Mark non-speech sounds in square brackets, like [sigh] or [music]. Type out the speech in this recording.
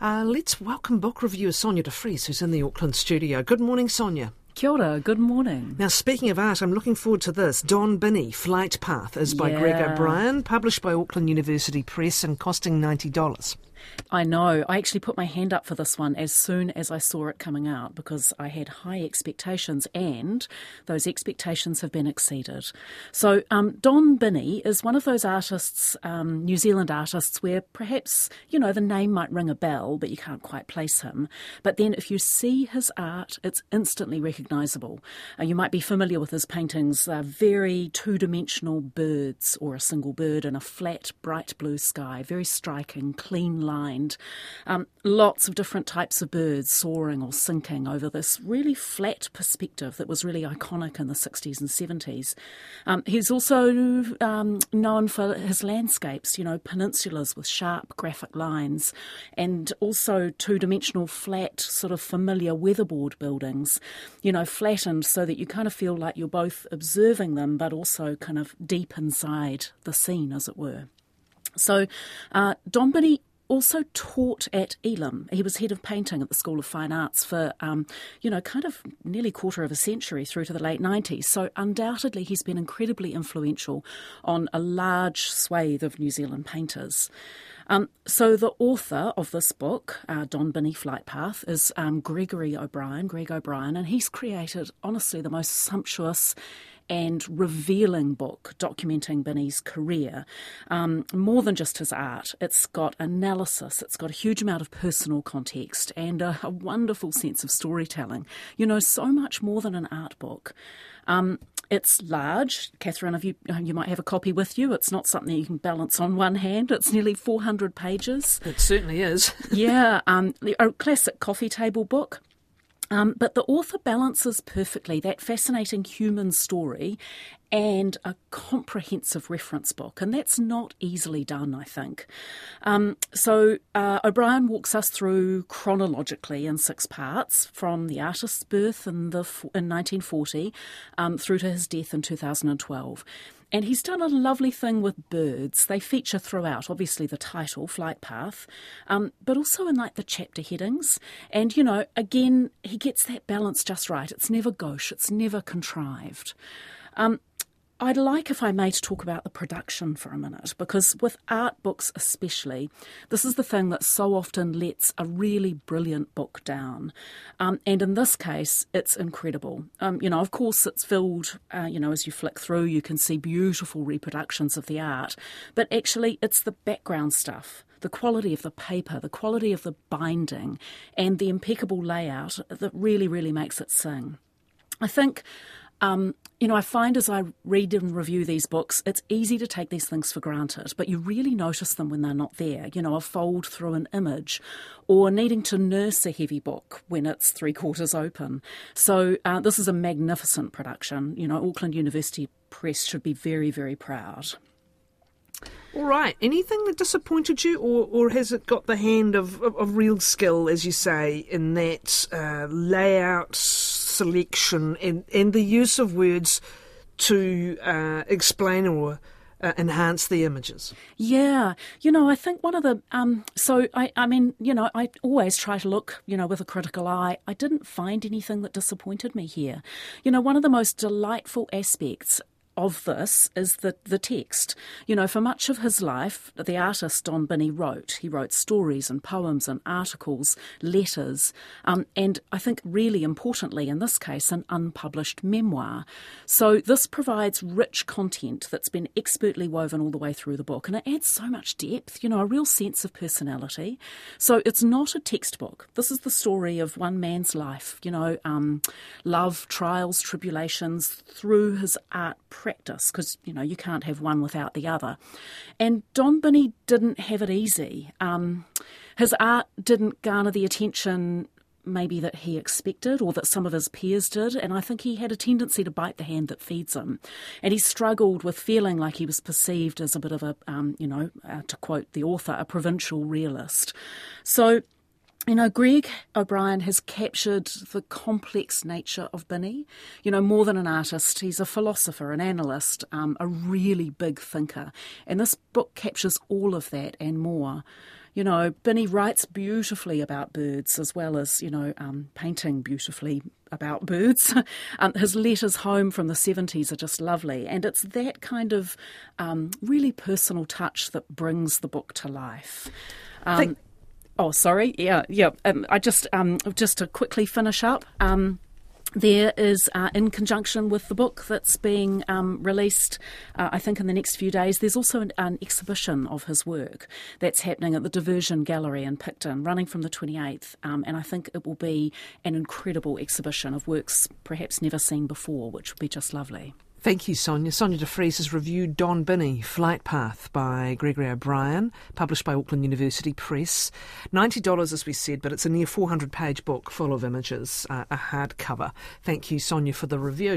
Uh, let's welcome book reviewer Sonja de Friez, who's in the Auckland studio. Good morning, Sonja. Kia ora, good morning. Now, speaking of art, I'm looking forward to this. Don Binney, Flight Path, is by Yeah. Greg O'Brien, published by Auckland University Press and costing $90. I know. I actually put my hand up for this one as soon as I saw it coming out because I had high expectations and those expectations have been exceeded. So, um, Don Binney is one of those artists, um, New Zealand artists, where perhaps, you know, the name might ring a bell, but you can't quite place him. But then if you see his art, it's instantly recognisable. Uh, you might be familiar with his paintings, uh, very two dimensional birds or a single bird in a flat, bright blue sky, very striking, clean Um, lots of different types of birds soaring or sinking over this really flat perspective that was really iconic in the 60s and 70s. Um, he's also um, known for his landscapes, you know, peninsulas with sharp graphic lines, and also two dimensional flat, sort of familiar weatherboard buildings, you know, flattened so that you kind of feel like you're both observing them but also kind of deep inside the scene, as it were. So, uh, Don Binney also taught at Elam. He was head of painting at the School of Fine Arts for, um, you know, kind of nearly quarter of a century through to the late 90s. So undoubtedly he's been incredibly influential on a large swathe of New Zealand painters. Um, so the author of this book, uh, Don Binney Flight Path, is um, Gregory O'Brien, Greg O'Brien, and he's created, honestly, the most sumptuous and revealing book documenting Binney's career. Um, more than just his art, it's got analysis, it's got a huge amount of personal context, and a, a wonderful sense of storytelling. You know, so much more than an art book. Um, it's large. Catherine, if you you might have a copy with you. It's not something you can balance on one hand. It's nearly 400 pages. It certainly is. [laughs] yeah, um, a classic coffee table book. Um, but the author balances perfectly that fascinating human story and a comprehensive reference book, and that's not easily done, I think. Um, so uh, O'Brien walks us through chronologically in six parts, from the artist's birth in the in 1940 um, through to his death in 2012. And he's done a lovely thing with birds. They feature throughout, obviously the title, Flight Path, um, but also in like the chapter headings. And, you know, again, he gets that balance just right. It's never gauche, it's never contrived. Um, I'd like, if I may, to talk about the production for a minute, because with art books especially, this is the thing that so often lets a really brilliant book down. Um, and in this case, it's incredible. Um, you know, of course, it's filled, uh, you know, as you flick through, you can see beautiful reproductions of the art, but actually, it's the background stuff the quality of the paper, the quality of the binding, and the impeccable layout that really, really makes it sing. I think um, you know, I find as I read and review these books, it's easy to take these things for granted, but you really notice them when they're not there. You know, a fold through an image, or needing to nurse a heavy book when it's three quarters open. So, uh, this is a magnificent production. You know, Auckland University Press should be very, very proud. All right. Anything that disappointed you, or, or has it got the hand of, of, of real skill, as you say, in that uh, layout, selection, and, and the use of words to uh, explain or uh, enhance the images? Yeah, you know, I think one of the um, so I, I mean, you know, I always try to look, you know, with a critical eye. I didn't find anything that disappointed me here. You know, one of the most delightful aspects of this is the, the text. You know, for much of his life, the artist Don Binney wrote. He wrote stories and poems and articles, letters, um, and I think really importantly in this case, an unpublished memoir. So this provides rich content that's been expertly woven all the way through the book, and it adds so much depth, you know, a real sense of personality. So it's not a textbook. This is the story of one man's life, you know, um, love, trials, tribulations through his art practice because you know you can't have one without the other. And Don Binney didn't have it easy. Um, his art didn't garner the attention maybe that he expected or that some of his peers did. And I think he had a tendency to bite the hand that feeds him. And he struggled with feeling like he was perceived as a bit of a, um, you know, uh, to quote the author, a provincial realist. So you know, Greg O'Brien has captured the complex nature of Binney. You know, more than an artist, he's a philosopher, an analyst, um, a really big thinker. And this book captures all of that and more. You know, Binney writes beautifully about birds as well as, you know, um, painting beautifully about birds. [laughs] um, his letters home from the 70s are just lovely. And it's that kind of um, really personal touch that brings the book to life. Um, oh, sorry. Yeah, yeah. Um, I just, um, just to quickly finish up. Um, there is, uh, in conjunction with the book that's being um, released, uh, I think in the next few days, there's also an, an, exhibition of his work that's happening at the Diversion Gallery in Picton, running from the 28th. Um, and I think it will be an incredible exhibition of works perhaps never seen before, which will be just lovely. Thank you, Sonja. Sonja de Friez has reviewed Don Binney, Flight Path by Gregory O'Brien, published by Auckland University Press. $90, as we said, but it's a near 400 page book full of images, uh, a hardcover. Thank you, Sonja, for the review.